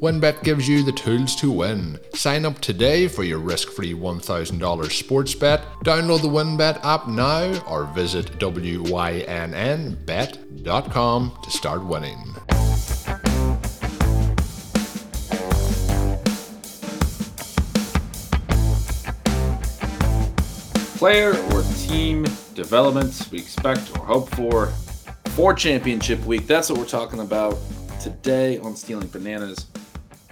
WynnBET gives you the tools to win. Sign up today for your risk free $1,000 sports bet. Download the WynnBET app now or visit WYNNBet.com to start winning. Player or team developments we expect or hope for for championship week. That's what we're talking about today on Stealing Bananas.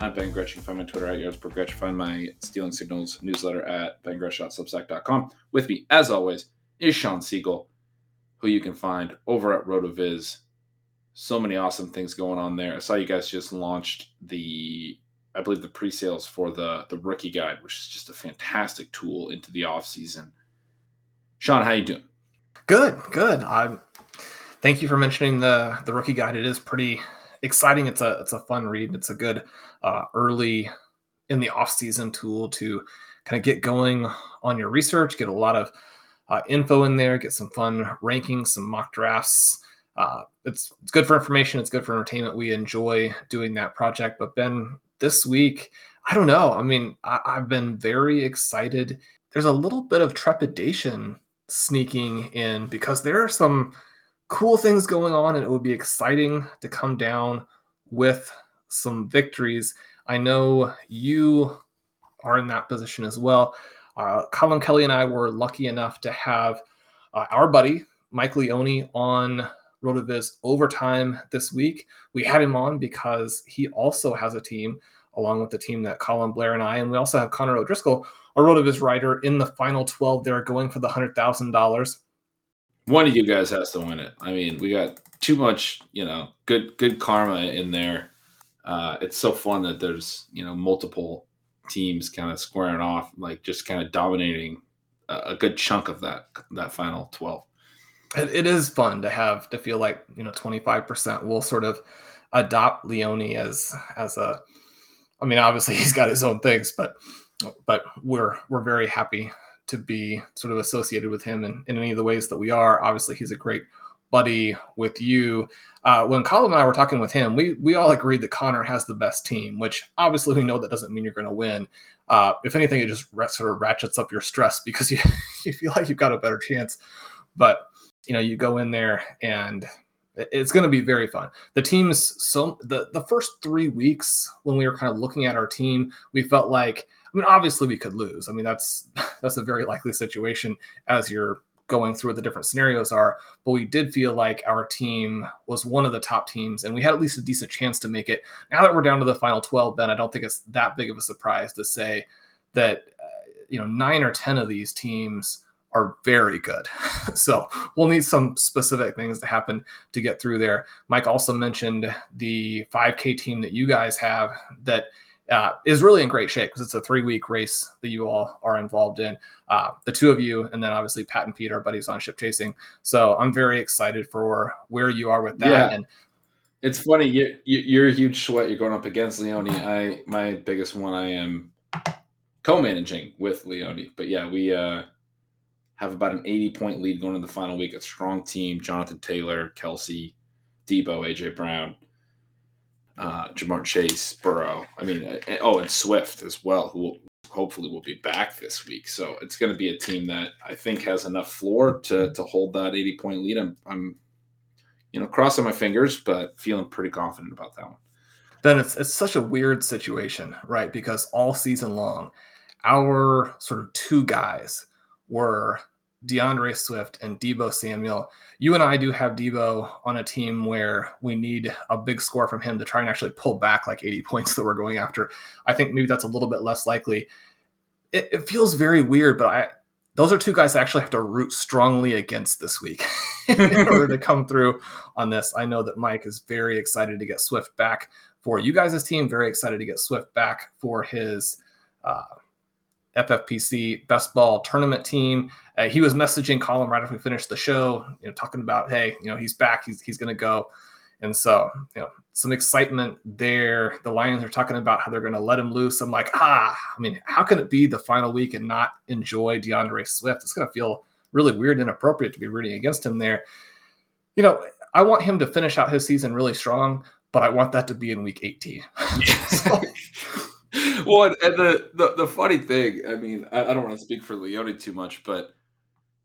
I'm Ben Gretch. You can find my Twitter at YardsPerGretch. Find my Stealing Signals newsletter at bengretch.substack.com. With me, as always, is Shawn Siegele, who you can find over at RotoViz. So many awesome things going on there. I saw you guys just launched the, I believe, the pre-sales for the the rookie guide, which is just a fantastic tool into the off season. Shawn, how you doing? Good, good. I'm. Thank you for mentioning the the rookie guide. It is pretty exciting. It's a it's a fun read. It's a good uh, early in the off season tool to kind of get going on your research. Get a lot of uh, info in there. Get some fun rankings, some mock drafts. Uh, it's it's good for information. It's good for entertainment. We enjoy doing that project. But Ben, this week, I don't know. I mean, I, I've been very excited. There's a little bit of trepidation sneaking in because there are some cool things going on and it would be exciting to come down with some victories. I know you are in that position as well. Uh, Colm Kelly and I were lucky enough to have uh, our buddy Mike Leone on RotoViz overtime this week. We had him on because he also has a team along with the team that Colin Blair and I, and we also have Connor O'Driscoll a RotoViz writer in the final 12 they're going for the $100,000. One of you guys has to win it. I mean, we got too much, you know, good good karma in there. Uh, it's so fun that there's, you know, multiple teams kind of squaring off, like just kind of dominating a, a good chunk of that that final 12. It, it is fun to have to feel like, you know, 25% will sort of adopt Leone as as a I mean, obviously he's got his own things, but but we're we're very happy to be sort of associated with him in, in any of the ways that we are. Obviously, he's a great buddy with you. Uh, when Colm and I were talking with him, we we all agreed that Connor has the best team, which obviously we know that doesn't mean you're going to win. Uh, if anything, it just sort of ratchets up your stress because you you feel like you've got a better chance. But you know, you go in there and it's going to be very fun. The teams so the the first three weeks when we were kind of looking at our team, we felt like I mean, obviously we could lose. I mean, that's that's a very likely situation as you're going through what the different scenarios are. But we did feel like our team was one of the top teams, and we had at least a decent chance to make it. Now that we're down to the final 12, Ben, I don't think it's that big of a surprise to say that uh, you know nine or ten of these teams are very good. so we'll need some specific things to happen to get through there. Mike also mentioned the 5K team that you guys have that uh, is really in great shape because it's a three week race that you all are involved in. Uh, the two of you, and then obviously Pat and Pete, our buddies on ship chasing. So I'm very excited for where you are with that. Yeah. And It's funny. You, you are a huge sweat. You're going up against Leone. I my biggest one. I am co-managing with Leone. But yeah, we uh, have about an 80 point lead going into the final week. A strong team: Jonathan Taylor, Kelsey, Deebo, AJ Brown, uh, Ja'Marr Chase, Burrow. I mean, uh, oh, and Swift as well, who will, hopefully will be back this week. So it's going to be a team that I think has enough floor to to hold that 80 point lead. I'm, I'm you know, crossing my fingers, but feeling pretty confident about that one. Then it's it's such a weird situation, right? Because all season long, our sort of two guys were D'Andre Swift and Deebo Samuel. You and I do have Deebo on a team where we need a big score from him to try and actually pull back like 80 points that we're going after. I think maybe that's a little bit less likely. It, it feels very weird, but I those are two guys I actually have to root strongly against this week in order to come through on this. I know that Mike is very excited to get Swift back for you guys' team, very excited to get Swift back for his uh, FFPC best ball tournament team. Uh, he was messaging Colm right after we finished the show, you know, talking about, hey, you know, he's back, he's he's going to go, and so you know, some excitement there. The Lions are talking about how they're going to let him loose. I'm like, ah, I mean, how can it be the final week and not enjoy D'Andre Swift? It's going to feel really weird and inappropriate to be rooting against him there. You know, I want him to finish out his season really strong, but I want that to be in week 18. so, well, and the, the the funny thing, I mean, I, I don't want to speak for Leone too much, but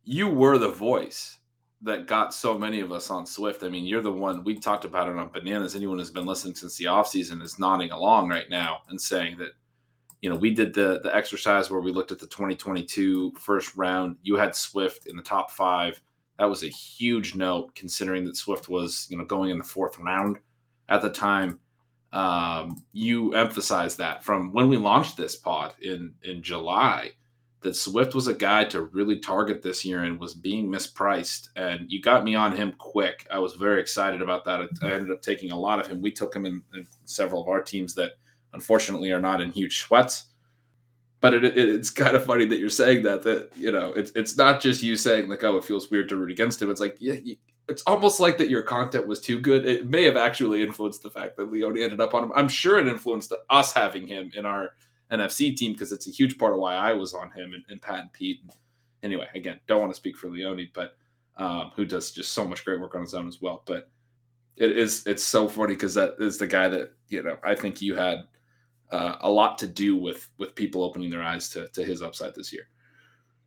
you were the voice that got so many of us on Swift. I mean, you're the one we talked about it on Bananas. Anyone who's been listening since the offseason is nodding along right now and saying that, you know, we did the the exercise where we looked at the 2022 first round. You had Swift in the top five. That was a huge note considering that Swift was, you know, going in the fourth round at the time um, you emphasized that from when we launched this pod in in July that Swift was a guy to really target this year and was being mispriced. And you got me on him quick. I was very excited about that. I ended up taking a lot of him. We took him in, in several of our teams that unfortunately are not in huge sweats. But it, it, it's kind of funny that you're saying that. That you know, it's it's not just you saying like, oh, it feels weird to root against him. It's like, yeah, it's almost like that your content was too good. It may have actually influenced the fact that Leone ended up on him. I'm sure it influenced us having him in our NFC team because it's a huge part of why I was on him and, and Pat and Pete. Anyway, again, don't want to speak for Leone, but um, who does just so much great work on his own as well. But it is it's so funny because that is the guy that you know I think you had uh, a lot to do with with people opening their eyes to to his upside this year.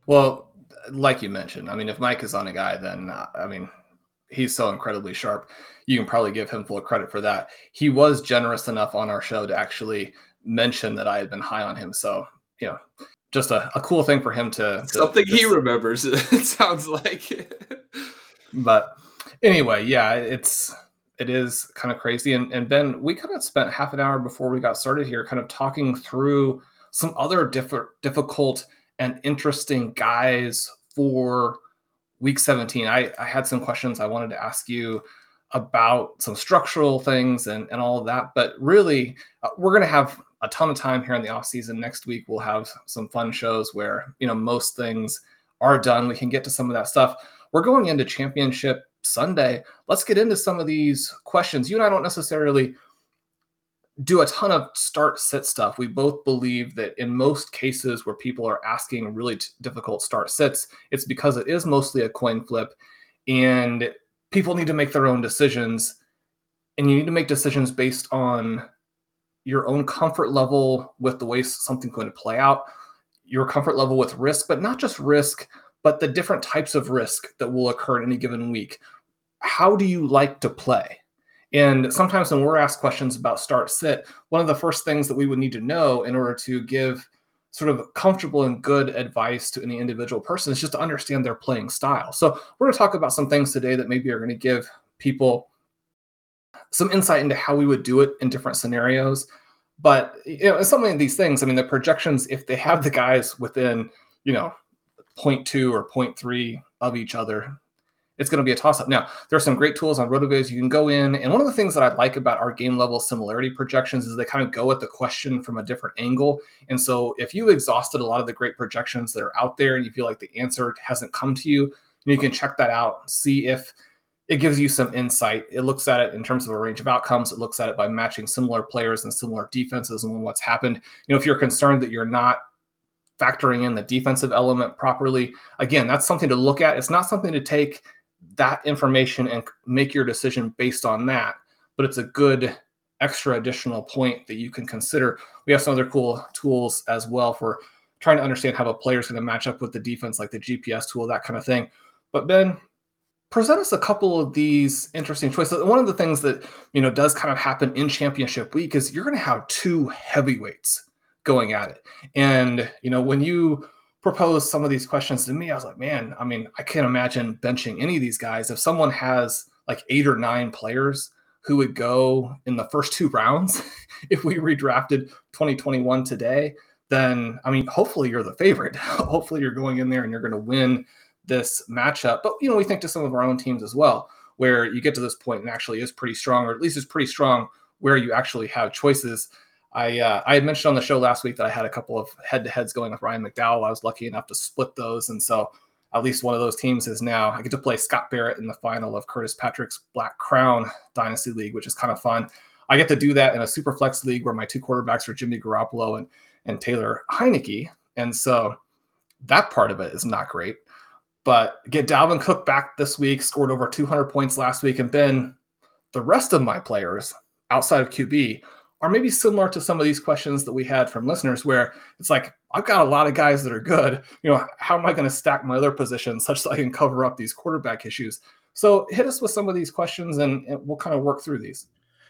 Well, like you mentioned, I mean, if Mike is on a guy, then uh, I mean, he's so incredibly sharp. You can probably give him full credit for that. He was generous enough on our show to actually mention that I had been high on him. So, you know, just a, a cool thing for him to, to something he remembers. It sounds like. but anyway, yeah, it's it is kind of crazy. And and Ben, we kind of spent half an hour before we got started here, kind of talking through some other different difficult and interesting guys for week 17, I, I had some questions I wanted to ask you about some structural things and, and all of that. But really, uh, we're going to have a ton of time here in the off season. Next week, we'll have some fun shows where, you know, most things are done. We can get to some of that stuff. We're going into championship Sunday. Let's get into some of these questions. You and I don't necessarily do a ton of start sit stuff. We both believe that in most cases where people are asking really difficult start sits, it's because it is mostly a coin flip and people need to make their own decisions. And you need to make decisions based on your own comfort level with the way something's going to play out, your comfort level with risk, but not just risk, but the different types of risk that will occur in any given week. How do you like to play? And sometimes when we're asked questions about start sit, one of the first things that we would need to know in order to give sort of comfortable and good advice to any individual person is just to understand their playing style. So we're going to talk about some things today that maybe are going to give people some insight into how we would do it in different scenarios. But you know, some of these things, I mean, the projections, if they have the guys within, you know, 0.2 or 0.3 of each other, it's going to be a toss up. Now, there are some great tools on RotoViz. You can go in, and one of the things that I like about our game level similarity projections is they kind of go at the question from a different angle. And so, if you exhausted a lot of the great projections that are out there and you feel like the answer hasn't come to you, you can check that out, see if it gives you some insight. It looks at it in terms of a range of outcomes. It looks at it by matching similar players and similar defenses and what's happened. You know, if you're concerned that you're not factoring in the defensive element properly, again, that's something to look at. It's not something to take that information and make your decision based on that, but it's a good extra additional point that you can consider. We have some other cool tools as well for trying to understand how a player is going to match up with the defense, like the GPS tool, that kind of thing. But Ben, present us a couple of these interesting choices. One of the things that you know does kind of happen in championship week is you're going to have two heavyweights going at it. And you know when you propose some of these questions to me, I was like, man, I mean, I can't imagine benching any of these guys. If someone has like eight or nine players who would go in the first two rounds if we redrafted 2021 today, then I mean, hopefully you're the favorite. hopefully you're going in there and you're going to win this matchup. But you know, we think to some of our own teams as well, where you get to this point and actually is pretty strong, or at least is pretty strong where you actually have choices. I uh, I had mentioned on the show last week that I had a couple of head to heads going with Ryan McDowell. I was lucky enough to split those, and so at least one of those teams is now I get to play Scott Barrett in the final of Curtis Patrick's Black Crown Dynasty League, which is kind of fun. I get to do that in a super flex league where my two quarterbacks are Jimmy Garoppolo and and Taylor Heinicke, and so that part of it is not great. But get Dalvin Cook back this week, scored over 200 points last week, and then the rest of my players outside of QB are maybe similar to some of these questions that we had from listeners, where it's like I've got a lot of guys that are good. You know, how am I going to stack my other positions such that I can cover up these quarterback issues? So hit us with some of these questions, and, and we'll kind of work through these.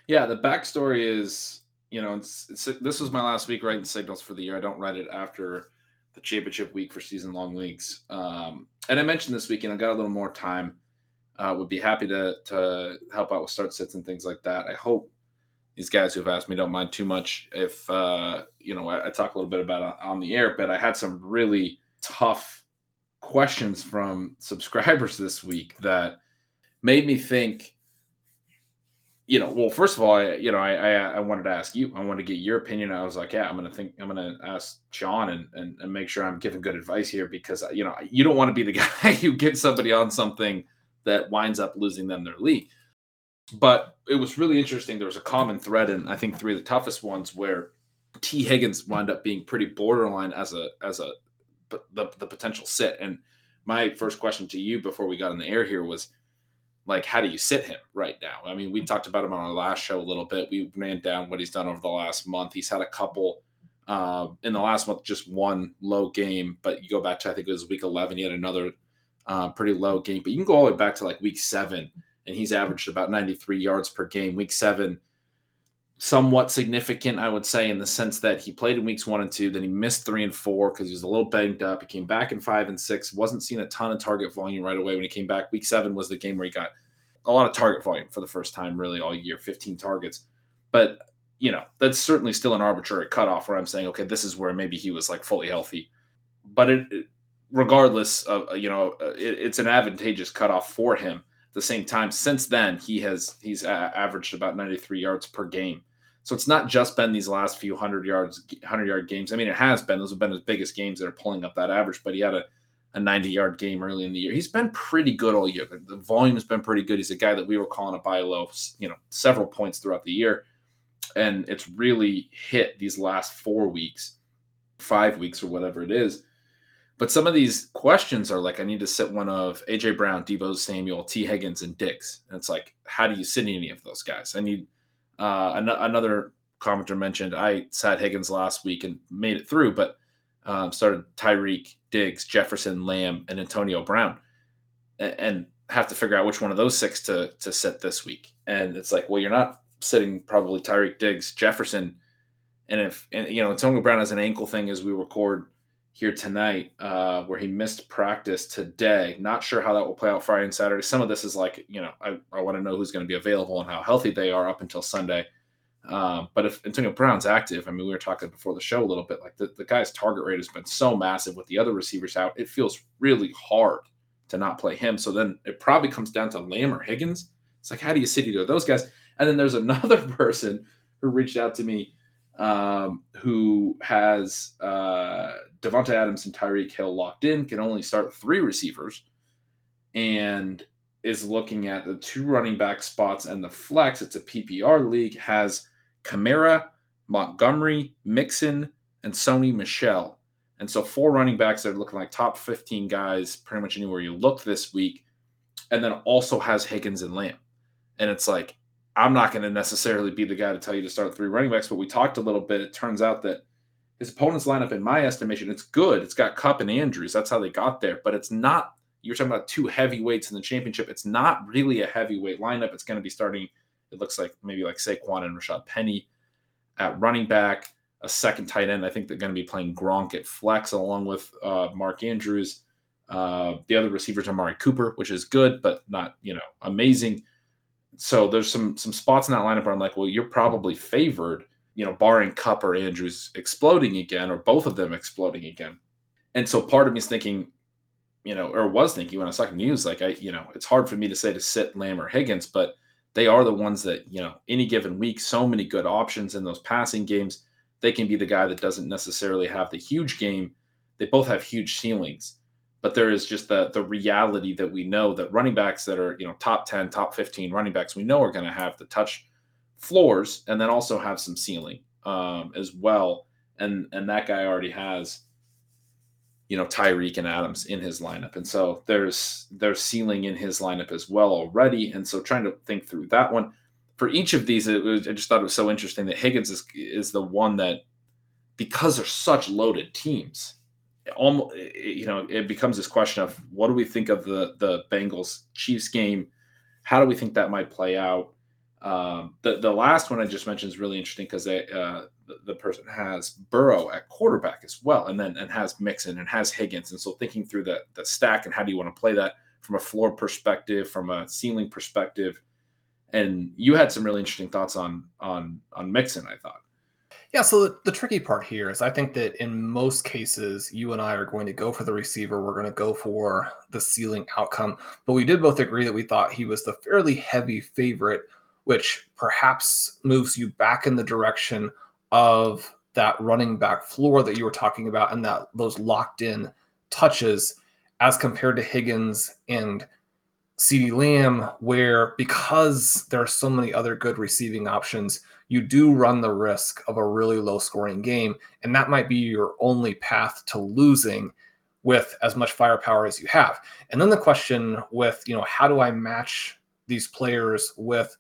Yeah, the backstory is, you know, it's, it's, this was my last week writing signals for the year. I don't write it after the championship week for season long leagues. Um, and I mentioned this weekend, I got a little more time. Uh, would be happy to to help out with start sits and things like that. I hope these guys who have asked me don't mind too much if uh, you know I, I, talk a little bit about it on the air. But I had some really tough questions from subscribers this week that made me think you know, well, first of all, I, you know, I, I, I wanted to ask you. I wanted to get your opinion. I was like, yeah, I'm gonna think. I'm gonna ask Shawn and, and and make sure I'm giving good advice here because you know you don't want to be the guy who gets somebody on something that winds up losing them their league. But it was really interesting. There was a common thread, and I think three of the toughest ones where Tee Higgins wound up being pretty borderline as a as a the the potential sit. And my first question to you before we got on the air here was like how do you sit him right now? I mean, we talked about him on our last show a little bit. We ran down what he's done over the last month. He's had a couple uh, in the last month, just one low game. But you go back to I think it was week eleven. He had another uh, pretty low game. But you can go all the way back to like week seven, and he's averaged about ninety three yards per game. Week seven, somewhat significant, I would say, in the sense that he played in weeks one and two, then he missed three and four because he was a little banged up. He came back in five and six, wasn't seeing a ton of target volume right away when he came back. Week seven was the game where he got a lot of target volume for the first time, really, all year 15 targets. But, you know, that's certainly still an arbitrary cutoff where I'm saying, okay, this is where maybe he was like fully healthy. But it, regardless of, you know, it, it's an advantageous cutoff for him the same time. Since then, he has he's averaged about 93 yards per game. So it's not just been these last few hundred yards, hundred yard games. I mean, it has been; those have been his biggest games that are pulling up that average. But he had a, a 90 yard game early in the year. He's been pretty good all year. The volume has been pretty good. He's a guy that we were calling a buy low, you know, several points throughout the year, and it's really hit these last four weeks, five weeks, or whatever it is. But some of these questions are like, I need to sit one of AJ Brown, Deebo Samuel, Tee Higgins, and Diggs. And it's like, how do you sit any of those guys? I need uh, an- another commenter mentioned I sat Higgins last week and made it through, but um, started Tyreek, Diggs, Jefferson, Lamb, and Antonio Brown, and, and have to figure out which one of those six to to sit this week. And it's like, well, you're not sitting probably Tyreek, Diggs, Jefferson, and if and, you know Antonio Brown has an ankle thing as we record here tonight, uh, where he missed practice today. Not sure how that will play out Friday and Saturday. Some of this is like, you know, I, I want to know who's going to be available and how healthy they are up until Sunday. Um, but if Antonio Brown's active, I mean, we were talking before the show a little bit, like the, the guy's target rate has been so massive with the other receivers out, it feels really hard to not play him. So then it probably comes down to Lamb or Higgins. It's like, how do you sit either of those guys? And then there's another person who reached out to me um, who has uh, Davante Adams and Tyreek Hill locked in, can only start three receivers, and is looking at the two running back spots and the flex. It's a PPR league, has Kamara, Montgomery, Mixon, and Sony Michel. And so four running backs that are looking like top 15 guys pretty much anywhere you look this week. And then also has Higgins and Lamb. And it's like, I'm not going to necessarily be the guy to tell you to start three running backs, but we talked a little bit. It turns out that his opponent's lineup, in my estimation, it's good. It's got Kupp and Andrews. That's how they got there, but it's not. You're talking about two heavyweights in the championship. It's not really a heavyweight lineup. It's going to be starting. It looks like maybe like Saquon and Rashad Penny at running back, a second tight end. I think they're going to be playing Gronk at flex along with uh, Mark Andrews. Uh, the other receivers are Mari Cooper, which is good, but not you know amazing. So there's some some spots in that lineup where I'm like, well, you're probably favored, you know, barring Kupp or Andrews exploding again, or both of them exploding again. And so part of me is thinking, you know, or was thinking when I was talking news, like I, you know, it's hard for me to say to sit Lamb or Higgins, but they are the ones that, you know, any given week, so many good options in those passing games. They can be the guy that doesn't necessarily have the huge game. They both have huge ceilings but there is just the the reality that we know that running backs that are you know top 10 top 15 running backs we know are going to have the touch floors and then also have some ceiling um, as well and and that guy already has you know Tyreek and Adams in his lineup and so there's there's ceiling in his lineup as well already and so trying to think through that one for each of these was, I just thought it was so interesting that Higgins is is the one that because they're such loaded teams almost you know it becomes this question of what do we think of the the Bengals Chiefs game? How do we think that might play out? Um, the the last one I just mentioned is really interesting because uh, the, the, person has Burrow at quarterback as well, and then and has Mixon and has Higgins, and so thinking through the the stack and how do you want to play that from a floor perspective, from a ceiling perspective, and you had some really interesting thoughts on on on Mixon. I thought. Yeah, so the, the, tricky part here is I think that in most cases, you and I are going to go for the receiver. We're going to go for the ceiling outcome. But we did both agree that we thought he was the fairly heavy favorite, which perhaps moves you back in the direction of that running back floor that you were talking about and that those locked in touches as compared to Higgins and CeeDee Lamb, where because there are so many other good receiving options, you do run the risk of a really low scoring game. And that might be your only path to losing with as much firepower as you have. And then the question with, you know, how do I match these players with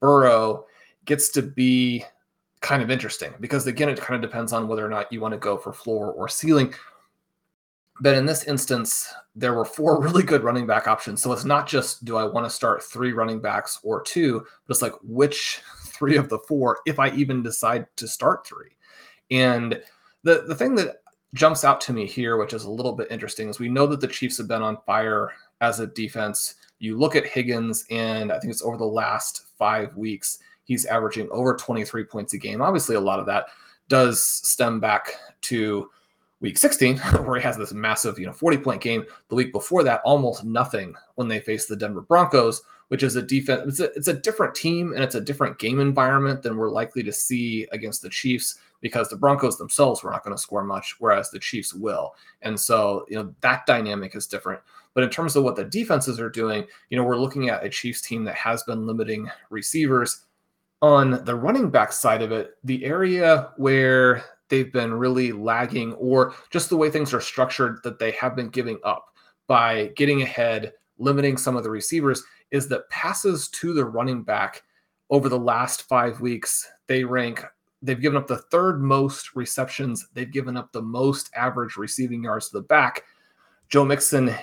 Burrow gets to be kind of interesting because again, it kind of depends on whether or not you want to go for floor or ceiling. But in this instance, there were four really good running back options. So it's not just do I want to start three running backs or two, but it's like which three of the four if I even decide to start three. And the the thing that jumps out to me here, which is a little bit interesting, is we know that the Chiefs have been on fire as a defense. You look at Higgins, and I think it's over the last five weeks, he's averaging over 23 points a game. Obviously, a lot of that does stem back to week 16, where he has this massive, you know, 40 point game. The week before that, almost nothing when they faced the Denver Broncos, which is a defense. It's a, it's a different team and it's a different game environment than we're likely to see against the Chiefs because the Broncos themselves were not going to score much, whereas the Chiefs will. And so, you know, that dynamic is different. But in terms of what the defenses are doing, you know, we're looking at a Chiefs team that has been limiting receivers. On the running back side of it, the area where they've been really lagging or just the way things are structured that they have been giving up by getting ahead, limiting some of the receivers is that passes to the running back over the last five weeks, they rank, they've given up the third most receptions. They've given up the most average receiving yards to the back. Joe Mixon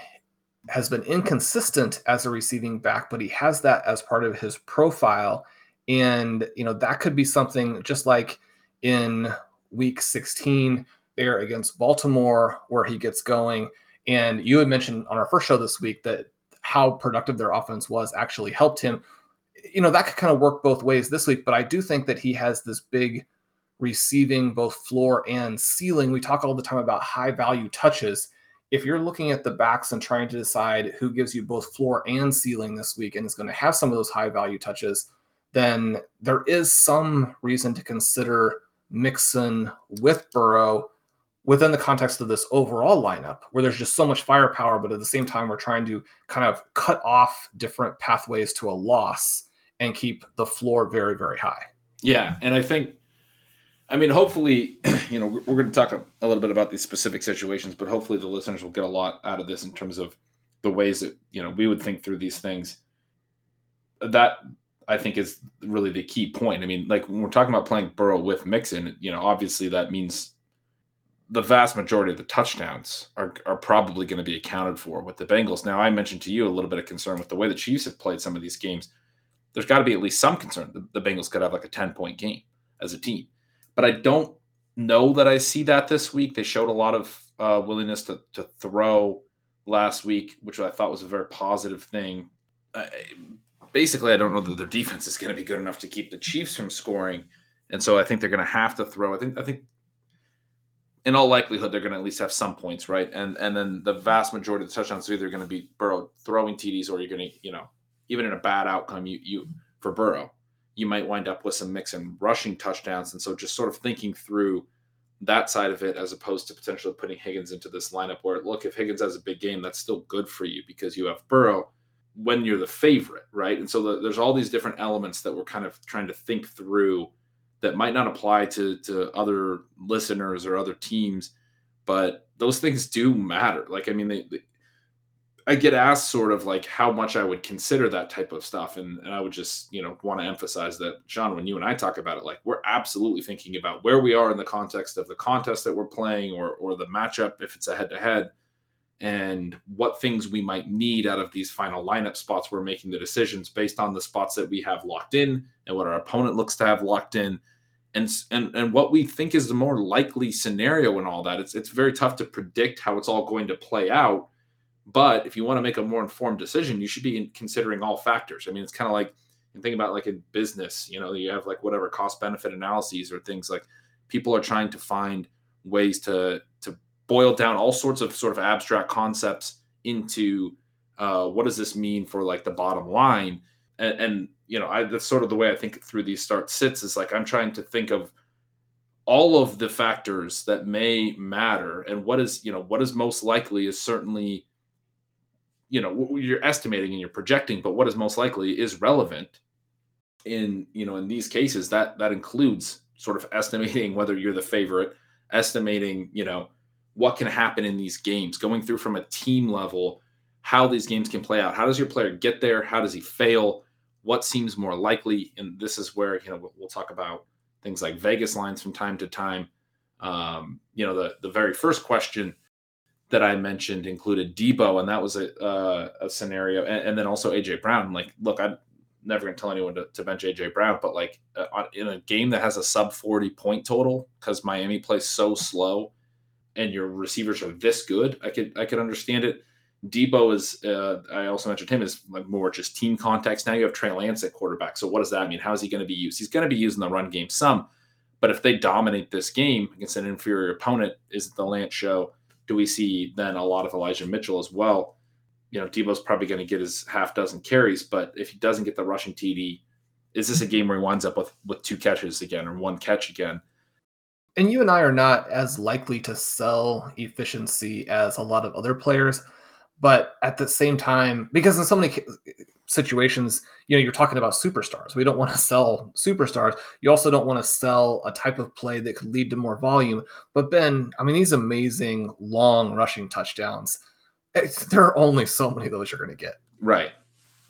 has been inconsistent as a receiving back, but he has that as part of his profile. And, you know, that could be something just like in week 16 there against Baltimore, where he gets going. And you had mentioned on our first show this week that how productive their offense was actually helped him. You know, that could kind of work both ways this week, but I do think that he has this big receiving both floor and ceiling. We talk all the time about high value touches. If you're looking at the backs and trying to decide who gives you both floor and ceiling this week and is going to have some of those high value touches, then there is some reason to consider Mixon with Burrow within the context of this overall lineup where there's just so much firepower, but at the same time, we're trying to kind of cut off different pathways to a loss and keep the floor very, very high. Yeah. And I think, I mean, hopefully, you know, we're going to talk a, a little bit about these specific situations, but hopefully the listeners will get a lot out of this in terms of the ways that, you know, we would think through these things. That I think is really the key point. I mean, like when we're talking about playing Burrow with Mixon, you know, obviously that means the vast majority of the touchdowns are, are probably going to be accounted for with the Bengals. Now, I mentioned to you a little bit of concern with the way the Chiefs have played some of these games. There's got to be at least some concern that the Bengals could have like a 10 point game as a team. But I don't know that I see that this week. They showed a lot of uh, willingness to, to throw last week, which I thought was a very positive thing. I, basically, I don't know that their defense is going to be good enough to keep the Chiefs from scoring. And so I think they're going to have to throw. I think I think in all likelihood, they're going to at least have some points, right? And and then the vast majority of the touchdowns are either going to be Burrow throwing TDs, or you're going to, you know, even in a bad outcome, you you for Burrow, you might wind up with some Mixon rushing touchdowns. And so just sort of thinking through that side of it, as opposed to potentially putting Higgins into this lineup, where look, if Higgins has a big game, that's still good for you because you have Burrow when you're the favorite, right? And so the, there's all these different elements that we're kind of trying to think through that might not apply to to other listeners or other teams, but those things do matter. Like I mean, they, they, I get asked sort of like how much I would consider that type of stuff, and and I would just you know want to emphasize that Shawn, when you and I talk about it, like we're absolutely thinking about where we are in the context of the contest that we're playing or or the matchup if it's a head to head and what things we might need out of these final lineup spots. We're making the decisions based on the spots that we have locked in and what our opponent looks to have locked in. And, and and what we think is the more likely scenario and all that. It's it's very tough to predict how it's all going to play out. But if you want to make a more informed decision, you should be considering all factors. I mean, it's kind of like and think about like in business, you know, you have like whatever cost benefit analyses or things like people are trying to find ways to to boil down all sorts of sort of abstract concepts into uh, what does this mean for like the bottom line and, and you know I, that's sort of the way i think through these start sits is like i'm trying to think of all of the factors that may matter and what is you know what is most likely is certainly you know you're estimating and you're projecting but what is most likely is relevant in you know in these cases that that includes sort of estimating whether you're the favorite estimating you know what can happen in these games, going through from a team level, how these games can play out. How does your player get there? How does he fail? What seems more likely? And this is where you know we'll, talk about things like Vegas lines from time to time. Um, you know, the the very first question that I mentioned included Deebo and that was a uh, a scenario, and, and, then also AJ Brown. Like, look, I'm never going to tell anyone to, to bench AJ Brown, but like uh, in a game that has a sub 40 point total because Miami plays so slow and your receivers are this good, I could I could understand it. Deebo is uh, I also mentioned him is more just team context. Now you have Trey Lance at quarterback. So what does that mean? How is he going to be used? He's going to be used in the run game some, but if they dominate this game against an inferior opponent, is it the Lance show? Do we see then a lot of Elijah Mitchell as well? You know, Deebo's probably going to get his half dozen carries, but if he doesn't get the rushing TD, is this a game where he winds up with with two catches again or one catch again? and you and I are not as likely to sell efficiency as a lot of other players, but at the same time, because in so many situations, you know, you're talking about superstars. We don't want to sell superstars. You also don't want to sell a type of play that could lead to more volume. But Ben, I mean, these amazing long rushing touchdowns, there are only so many of those you're going to get. Right.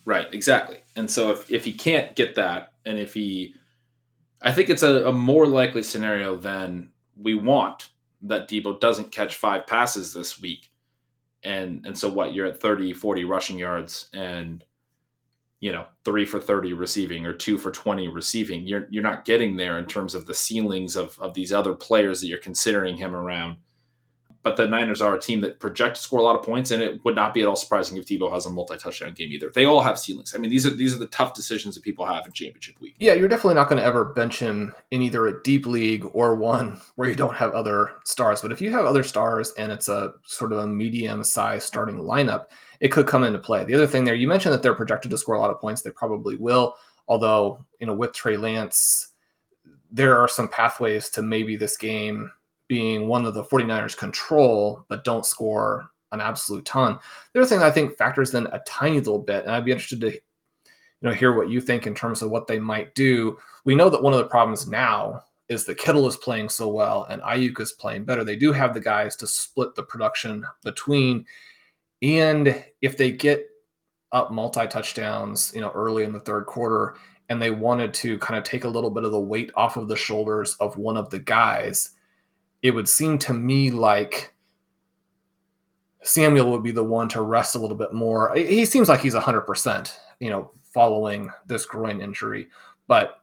Right. Exactly. And so if, if he can't get that, and if he I think it's a, a more likely scenario than we want that Deebo doesn't catch five passes this week. And and so what you're at 30, 40 rushing yards and you know, three for 30 receiving or two for 20 receiving. You're you're not getting there in terms of the ceilings of, of these other players that you're considering him around but the Niners are a team that project to score a lot of points, and it would not be at all surprising if Deebo has a multi-touchdown game either. They all have ceilings. I mean, these are these are the tough decisions that people have in championship week. Yeah, you're definitely not going to ever bench him in either a deep league or one where you don't have other stars. But if you have other stars and it's a sort of a medium-sized starting lineup, it could come into play. The other thing there, you mentioned that they're projected to score a lot of points. They probably will, although you know with Trey Lance, there are some pathways to maybe this game being one of the 49ers control, but don't score an absolute ton. The other thing I think factors in a tiny little bit, and I'd be interested to you know hear what you think in terms of what they might do. We know that one of the problems now is that Kittle is playing so well and Aiyuk is playing better. They do have the guys to split the production between. And if they get up multi touchdowns, you know, early in the third quarter, and they wanted to kind of take a little bit of the weight off of the shoulders of one of the guys, it would seem to me like Samuel would be the one to rest a little bit more. He seems like he's 100%, you know, following this groin injury, but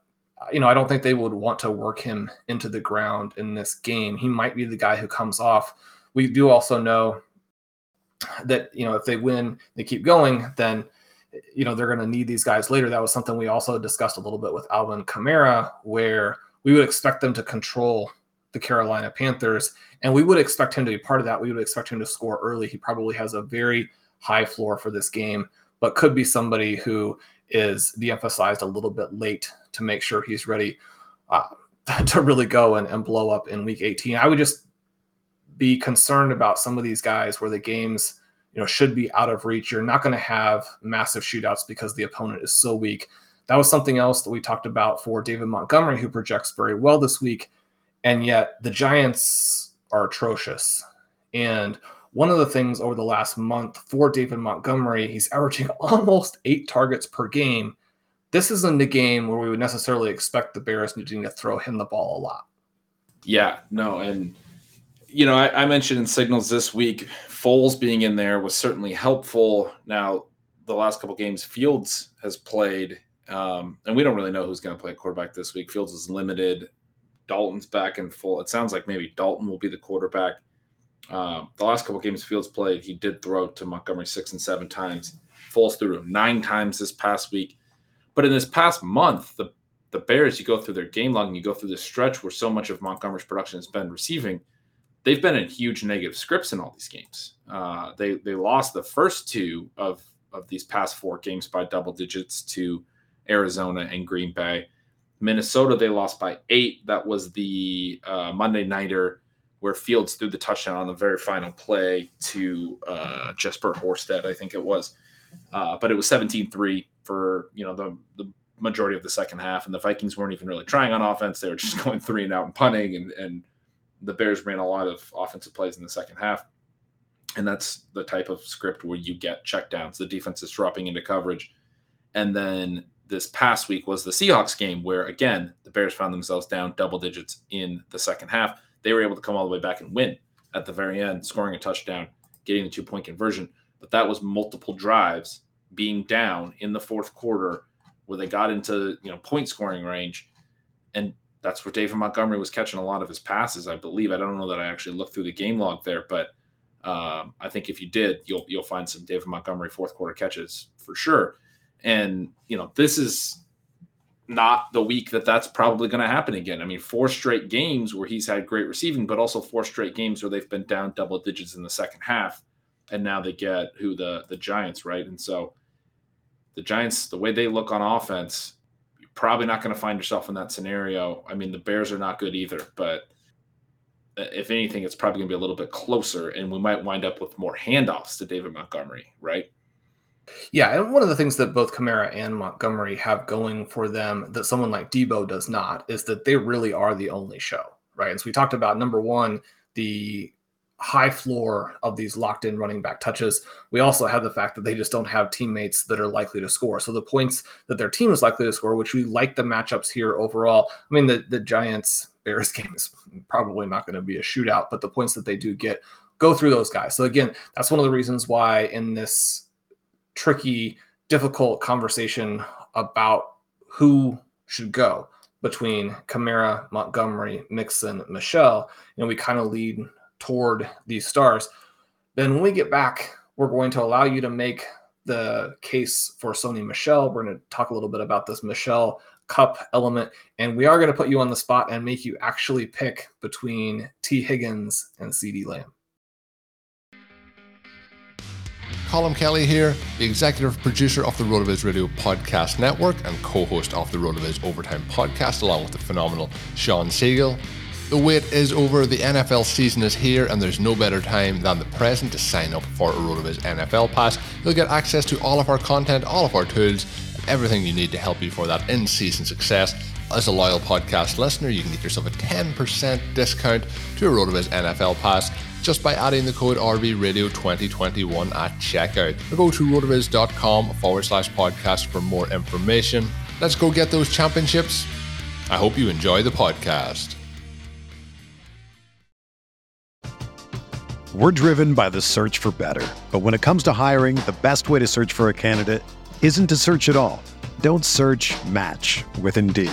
you know, I don't think they would want to work him into the ground in this game. He might be the guy who comes off. We do also know that, you know, if they win, they keep going, then you know, they're going to need these guys later. That was something we also discussed a little bit with Alvin Kamara, where we would expect them to control the Carolina Panthers, and we would expect him to be part of that. We would expect him to score early. He probably has a very high floor for this game, but could be somebody who is de-emphasized a little bit late to make sure he's ready uh, to really go and, and blow up in week 18. I would just be concerned about some of these guys where the games – you know should be out of reach. You're not going to have massive shootouts because the opponent is so weak. That was something else that we talked about for David Montgomery, who projects very well this week, and yet the Giants are atrocious. And one of the things over the last month for David Montgomery, he's averaging almost eight targets per game. This isn't a game where we would necessarily expect the Bears needing to throw him the ball a lot. Yeah, no, and you know, I, I, mentioned in signals this week, Foles being in there was certainly helpful. Now, the last couple games, Fields has played, um, and we don't really know who's going to play quarterback this week. Fields is limited. Dalton's back in full. It sounds like maybe Dalton will be the quarterback. Um, the last couple games Fields played, he did throw to Montgomery six and seven times. Foles threw nine times this past week. But in this past month, the the Bears, you go through their game log and you go through this stretch where so much of Montgomery's production has been receiving – they've been in huge negative scripts in all these games. Uh, they they lost the first two of of these past four games by double digits to Arizona and Green Bay. Minnesota they lost by eight. That was the uh, Monday nighter where Fields threw the touchdown on the very final play to uh, Jesper Horsted, I think it was. Uh, but it was 17-3 for you know the the majority of the second half, and the Vikings weren't even really trying on offense. They were just going three and out and punting and and the Bears ran a lot of offensive plays in the second half. And that's the type of script where you get checkdowns. The defense is dropping into coverage. And then this past week was the Seahawks game where, again, the Bears found themselves down double digits in the second half. They were able to come all the way back and win at the very end, scoring a touchdown, getting the two point conversion. But that was multiple drives being down in the fourth quarter where they got into you know point scoring range and that's where David Montgomery was catching a lot of his passes, I believe. I don't know that I actually looked through the game log there, but um, I think if you did, you'll you'll find some David Montgomery fourth quarter catches for sure. And you know, this is not the week that that's probably going to happen again. I mean, four straight games where he's had great receiving, but also four straight games where they've been down double digits in the second half, and now they get who the the Giants, right? And so the Giants, the way they look on offense, you're probably not going to find yourself in that scenario. I mean, the Bears are not good either, but uh, if anything, it's probably going to be a little bit closer, and we might wind up with more handoffs to David Montgomery, right? Yeah, and one of the things that both Kamara and Montgomery have going for them that someone like Deebo does not is that they really are the only show, right? And so we talked about number one, the high floor of these locked in running back touches. We also have the fact that they just don't have teammates that are likely to score. So the points that their team is likely to score, which we like the matchups here overall. I mean, the, the Giants Bears game is probably not going to be a shootout, but the points that they do get go through those guys. So again, that's one of the reasons why in this tricky, difficult conversation about who should go between Kamara, Montgomery, Mixon, Michel. know, we kind of lead toward these stars. Then when we get back, we're going to allow you to make the case for Sony Michel. We're going to talk a little bit about this Michel Kupp element, and we are going to put you on the spot and make you actually pick between Tee Higgins and CeeDee Lamb. Colm Kelly here, the executive producer of the road RotoViz Radio Podcast Network and co host of the RotoViz Overtime Podcast, along with the phenomenal Shawn Siegele. The wait is over, the NFL season is here, and there's no better time than the present to sign up for a RotoViz NFL Pass. You'll get access to all of our content, all of our tools, everything you need to help you for that in season success. As a loyal podcast listener, you can get yourself a 10% discount to a RotoViz NFL Pass just by adding the code RVRadio2021 at checkout. Or go to rotoviz.com forward slash podcast for more information. Let's go get those championships. I hope you enjoy the podcast. We're driven by the search for better. But when it comes to hiring, the best way to search for a candidate isn't to search at all. Don't search match with Indeed.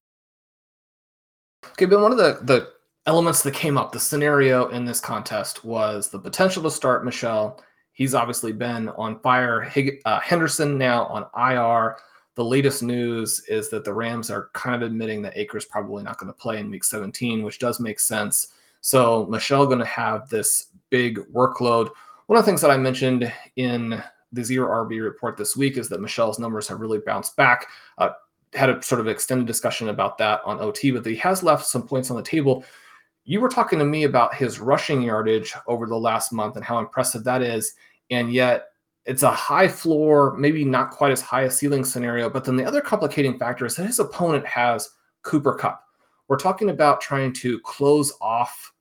Okay, but one of the, the elements that came up, the scenario in this contest was the potential to start Michel. He's obviously been on fire. Hig- uh, Henderson now on IR. The latest news is that the Rams are kind of admitting that Akers probably not going to play in week 17, which does make sense. So Michel going to have this big workload. One of the things that I mentioned in the Zero RB report this week is that Michel's numbers have really bounced back. Uh, had a sort of extended discussion about that on OT, but he has left some points on the table. You were talking to me about his rushing yardage over the last month and how impressive that is. And yet it's a high floor, maybe not quite as high a ceiling scenario. But then the other complicating factor is that his opponent has Cooper Kupp. We're talking about trying to close off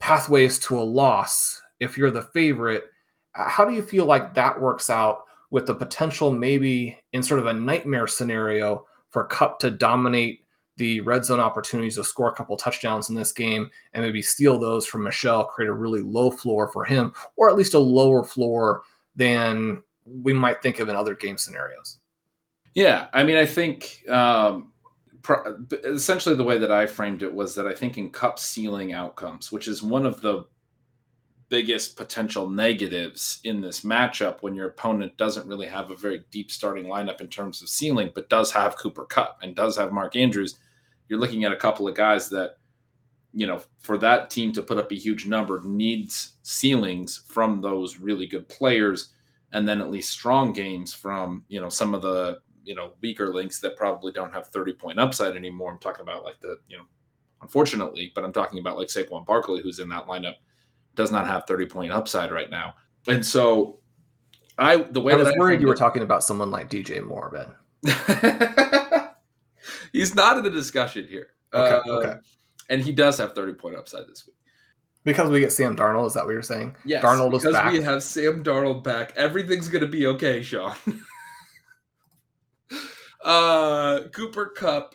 pathways to a loss if you're the favorite. How do you feel like that works out with the potential, maybe in sort of a nightmare scenario, for Kupp to dominate the red zone opportunities to score a couple touchdowns in this game and maybe steal those from Michel, create a really low floor for him, or at least a lower floor than we might think of in other game scenarios? Yeah, I mean, I think um, essentially the way that I framed it was that I think in Kupp ceiling outcomes, which is one of the biggest potential negatives in this matchup when your opponent doesn't really have a very deep starting lineup in terms of ceiling, but does have Cooper Kupp and does have Mark Andrews. You're looking at a couple of guys that, you know, for that team to put up a huge number needs ceilings from those really good players and then at least strong games from, you know, some of the, you know, weaker links that probably don't have 30 point upside anymore. I'm talking about like the, you know, unfortunately, but I'm talking about like Saquon Barkley, who's in that lineup does not have 30 point upside right now. And so I the way I was that worried you were it, talking about someone like DJ Moore, Ben. he's not in the discussion here. Okay, Uh, okay. And he does have 30 point upside this week. Because we get Sam Darnold, is that what you're saying? Yes, Darnold is because back. we have Sam Darnold back. Everything's gonna be okay, Shawn. uh Cooper Kupp.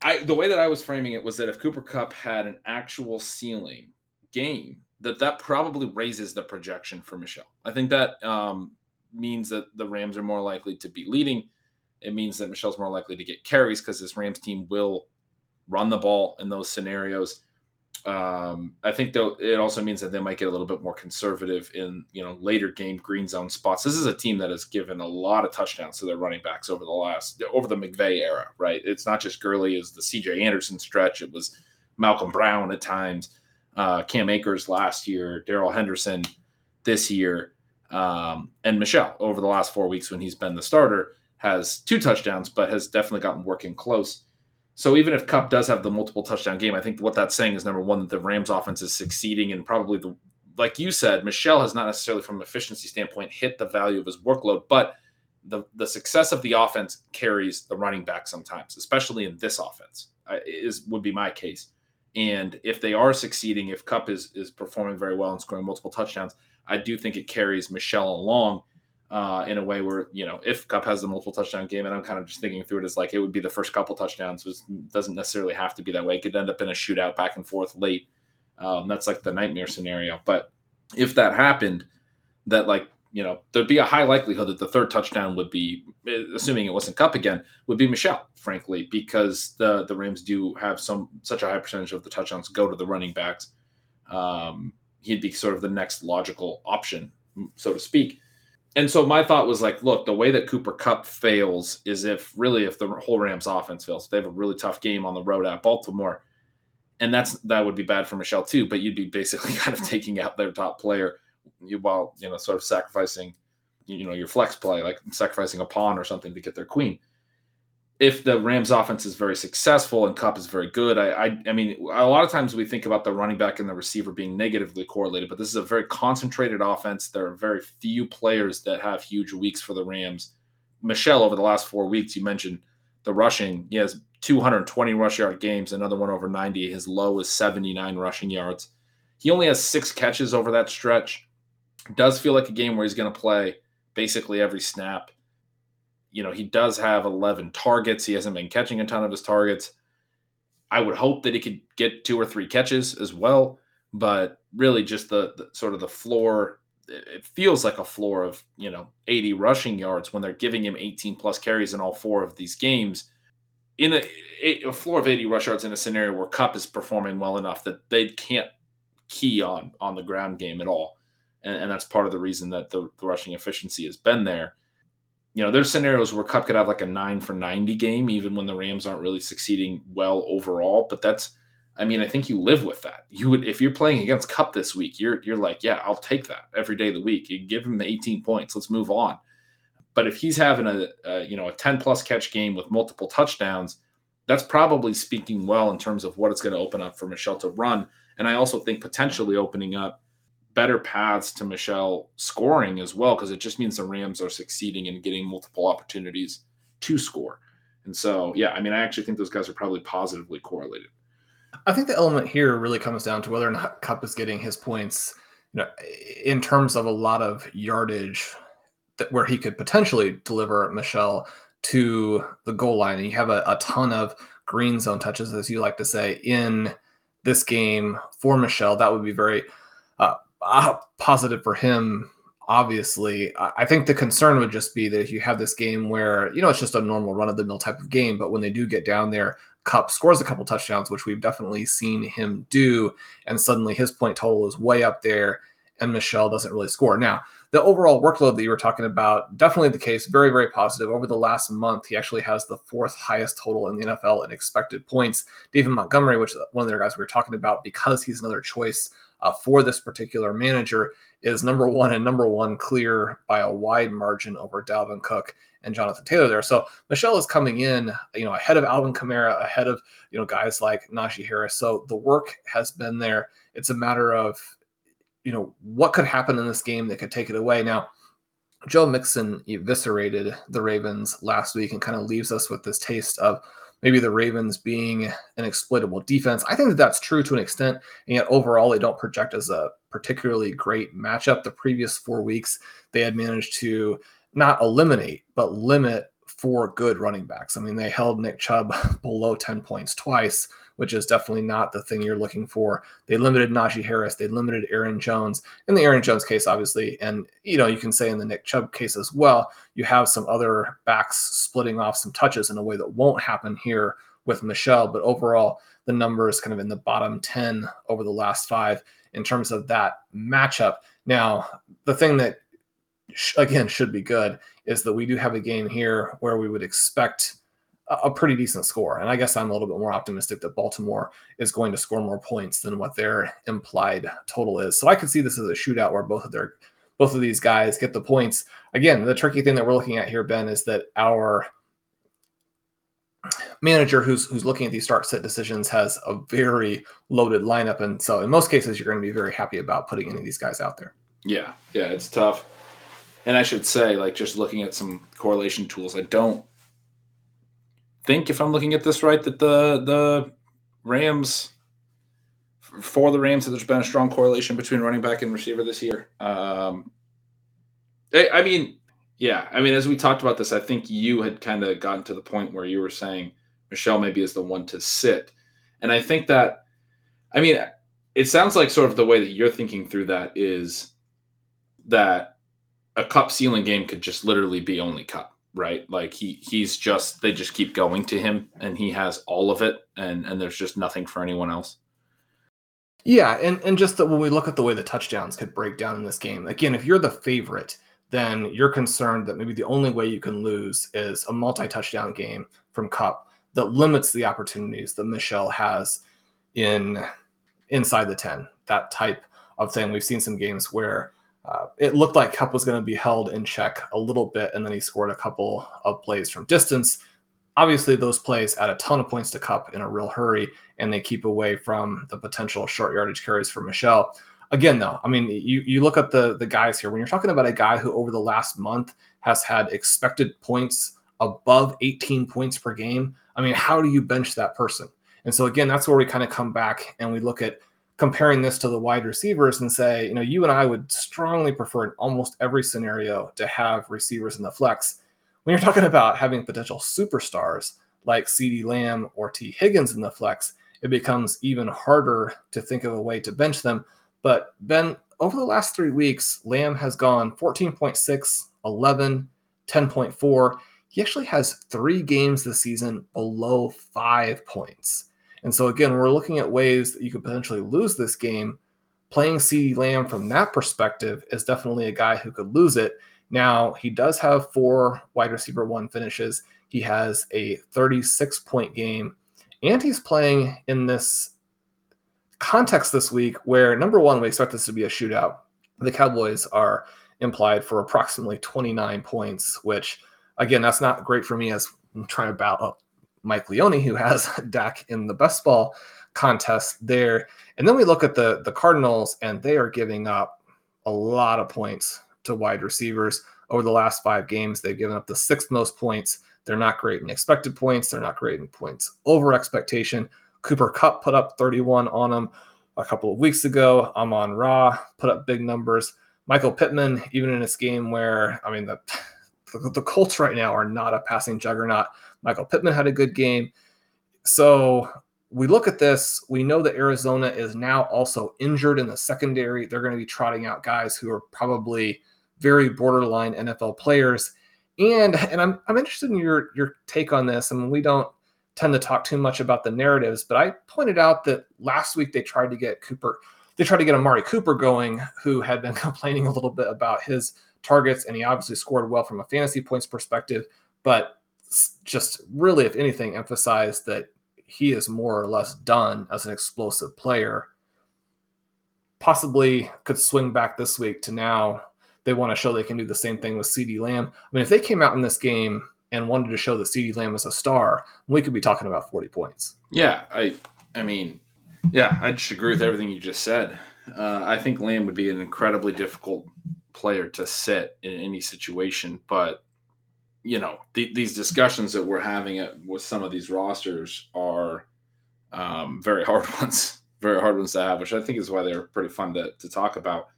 I the way that I was framing it was that if Cooper Kupp had an actual ceiling game, that that probably raises the projection for Michel. I think that um, means that the Rams are more likely to be leading. It means that Michel's more likely to get carries because this Rams team will run the ball in those scenarios. Um, I think though it also means that they might get a little bit more conservative in you know later game green zone spots. This is a team that has given a lot of touchdowns to their running backs over the last over the McVay era, right? It's not just Gurley as the CJ Anderson stretch. It was Malcolm Brown at times, uh, Cam Akers last year, Darrell Henderson this year, um, and Michel over the last four weeks when he's been the starter has two touchdowns, but has definitely gotten working close. So even if Kupp does have the multiple touchdown game, I think what that's saying is number one that the Rams offense is succeeding and probably the like you said, Michel has not necessarily from an efficiency standpoint hit the value of his workload, but the the success of the offense carries the running back sometimes, especially in this offense. Is would be my case. And if they are succeeding, if Kupp is is performing very well and scoring multiple touchdowns, I do think it carries Michel along uh, in a way where you know if Kupp has the multiple touchdown game, and I'm kind of just thinking through it as like it would be the first couple touchdowns. Doesn't necessarily have to be that way. It could end up in a shootout back and forth late. Um, that's like the nightmare scenario. But if that happened, that like you know there'd be a high likelihood that the third touchdown would be, assuming it wasn't Kupp again, would be Michel, Frankly, because the the Rams do have some such a high percentage of the touchdowns go to the running backs. Um, he'd be sort of the next logical option, so to speak. And so my thought was like, look, the way that Cooper Kupp fails is if really if the whole Rams offense fails, they have a really tough game on the road at Baltimore and that's that would be bad for Michel too. But you'd be basically kind of taking out their top player while you know sort of sacrificing, you know, your flex play, like sacrificing a pawn or something to get their queen. If the Rams offense is very successful and Kupp is very good, I, I, I mean, a lot of times we think about the running back and the receiver being negatively correlated, but this is a very concentrated offense. There are very few players that have huge weeks for the Rams. Michel over the last four weeks, you mentioned the rushing. He has 220 rush yard games, another one over 90. His low is 79 rushing yards. He only has six catches over that stretch. Does feel like a game where he's going to play basically every snap. You know, he does have 11 targets. He hasn't been catching a ton of his targets. I would hope that he could get two or three catches as well, but really just the, the sort of the floor it feels like a floor of you know 80 rushing yards when they're giving him 18 plus carries in all four of these games in a, a, floor of 80 rush yards in a scenario where Kupp is performing well enough that they can't key on on the ground game at all. And, and that's part of the reason that the, the, rushing efficiency has been there. You know, there's scenarios where Kupp could have like a nine for 90 game, even when the Rams aren't really succeeding well overall. But that's, I mean, I think you live with that. You would, if you're playing against Kupp this week, you're, you're like, yeah, I'll take that every day of the week. You give him the 18 points. Let's move on. But if he's having a, a, you know a 10 plus catch game with multiple touchdowns, that's probably speaking well in terms of what it's going to open up for Michel to run. And I also think potentially opening up better paths to Michel scoring as well, because it just means the Rams are succeeding in getting multiple opportunities to score. And so, yeah, I mean, I actually think those guys are probably positively correlated. I think the element here really comes down to whether or not Kupp is getting his points, you know, in terms of a lot of yardage that where he could potentially deliver Michel to the goal line. And you have a, a ton of green zone touches, as you like to say, in this game for Michel. That would be very uh, uh, positive for him. Obviously, I think the concern would just be that if you have this game where you know it's just a normal run of the mill type of game, but when they do get down there, Kupp scores a couple touchdowns, which we've definitely seen him do, and suddenly his point total is way up there, and Michel doesn't really score. Now, the overall workload that you were talking about, definitely the case. Very, very positive. Over the last month, he actually has the fourth highest total in the NFL in expected points. David Montgomery, which is one of the guys we were talking about, because he's another choice uh, for this particular manager, is number one and number one clear by a wide margin over Dalvin Cook and Jonathan Taylor there. So Michel is coming in, you know, ahead of Alvin Kamara, ahead of you know guys like Najee Harris. So the work has been there. It's a matter of you know, what could happen in this game that could take it away. Now, Joe Mixon eviscerated the Ravens last week and kind of leaves us with this taste of maybe the Ravens being an exploitable defense. I think that that's true to an extent, and yet overall they don't project as a particularly great matchup. The previous four weeks they had managed to not eliminate but limit four good running backs. I mean, they held Nick Chubb below 10 points twice which is definitely not the thing you're looking for. They limited Najee Harris, they limited Aaron Jones. In the Aaron Jones case, obviously, and you know, you can say in the Nick Chubb case as well, you have some other backs splitting off some touches in a way that won't happen here with Michel. But overall, the number is kind of in the bottom 10 over the last five in terms of that matchup. Now, the thing that again should be good is that we do have a game here where we would expect a pretty decent score. And I guess I'm a little bit more optimistic that Baltimore is going to score more points than what their implied total is. So I could see this as a shootout where both of their both of these guys get the points. Again, the tricky thing that we're looking at here, Ben, is that our manager who's who's looking at these start set decisions has a very loaded lineup. And so in most cases, you're going to be very happy about putting any of these guys out there. Yeah, yeah, it's tough. And I should say, like just looking at some correlation tools, I don't think if I'm looking at this right that the the Rams for the Rams that there's been a strong correlation between running back and receiver this year. Um, I, I mean, yeah, I mean, as we talked about this, I think you had kind of gotten to the point where you were saying Michel maybe is the one to sit, and I think that, I mean, it sounds like sort of the way that you're thinking through that is that a Kupp ceiling game could just literally be only Kupp right? Like he he's just they just keep going to him and he has all of it and and there's just nothing for anyone else. Yeah, and and just that when we look at the way the touchdowns could break down in this game, again, if you're the favorite, then you're concerned that maybe the only way you can lose is a multi-touchdown game from Kupp that limits the opportunities that Michel has in inside the 10. That type of thing. We've seen some games where uh, it looked like Kupp was going to be held in check a little bit, and then he scored a couple of plays from distance. Obviously, those plays add a ton of points to Kupp in a real hurry, and they keep away from the potential short yardage carries for Michel. Again, though, I mean, you you look at the the guys here. When you're talking about a guy who over the last month has had expected points above 18 points per game, I mean, how do you bench that person? And so again, that's where we kind of come back and we look at comparing this to the wide receivers and say, you know, you and I would strongly prefer in almost every scenario to have receivers in the flex. When you're talking about having potential superstars like CeeDee Lamb or Tee Higgins in the flex, it becomes even harder to think of a way to bench them. But Ben, over the last three weeks, Lamb has gone 14.6, 11, 10.4. He actually has three games this season below five points. And so again, we're looking at ways that you could potentially lose this game. Playing CeeDee Lamb from that perspective is definitely a guy who could lose it. Now, he does have four wide receiver one finishes. He has a 36 point game, and he's playing in this context this week where, number one, we expect this to be a shootout. The Cowboys are implied for approximately 29 points, which, again, that's not great for me as I'm trying to battle, Mike Leone, who has Dak in the best ball contest there. And then we look at the the Cardinals, and they are giving up a lot of points to wide receivers over the last five games. They've given up the sixth most points. They're not great in expected points. They're not great in points over expectation. Cooper Kupp put up 31 on them a couple of weeks ago. Amon Ra put up big numbers. Michael Pittman, even in this game where I mean the the, the Colts right now are not a passing juggernaut. Michael Pittman had a good game. So we look at this, we know that Arizona is now also injured in the secondary. They're going to be trotting out guys who are probably very borderline NFL players. And and I'm I'm interested in your your take on this. I mean, we don't tend to talk too much about the narratives, but I pointed out that last week they tried to get Cooper, they tried to get Amari Cooper going, who had been complaining a little bit about his targets, and he obviously scored well from a fantasy points perspective, but just really, if anything, emphasized that he is more or less done as an explosive player. Possibly could swing back this week to now they want to show they can do the same thing with CeeDee Lamb. I mean, if they came out in this game and wanted to show that CeeDee Lamb is a star, we could be talking about 40 points. Yeah, I I mean, yeah, I just agree with everything you just said. Uh, I think Lamb would be an incredibly difficult player to sit in any situation. But you know, these discussions that we're having at, with some of these rosters are um, very hard ones, very hard ones to have, which I think is why they're pretty fun to, to talk about.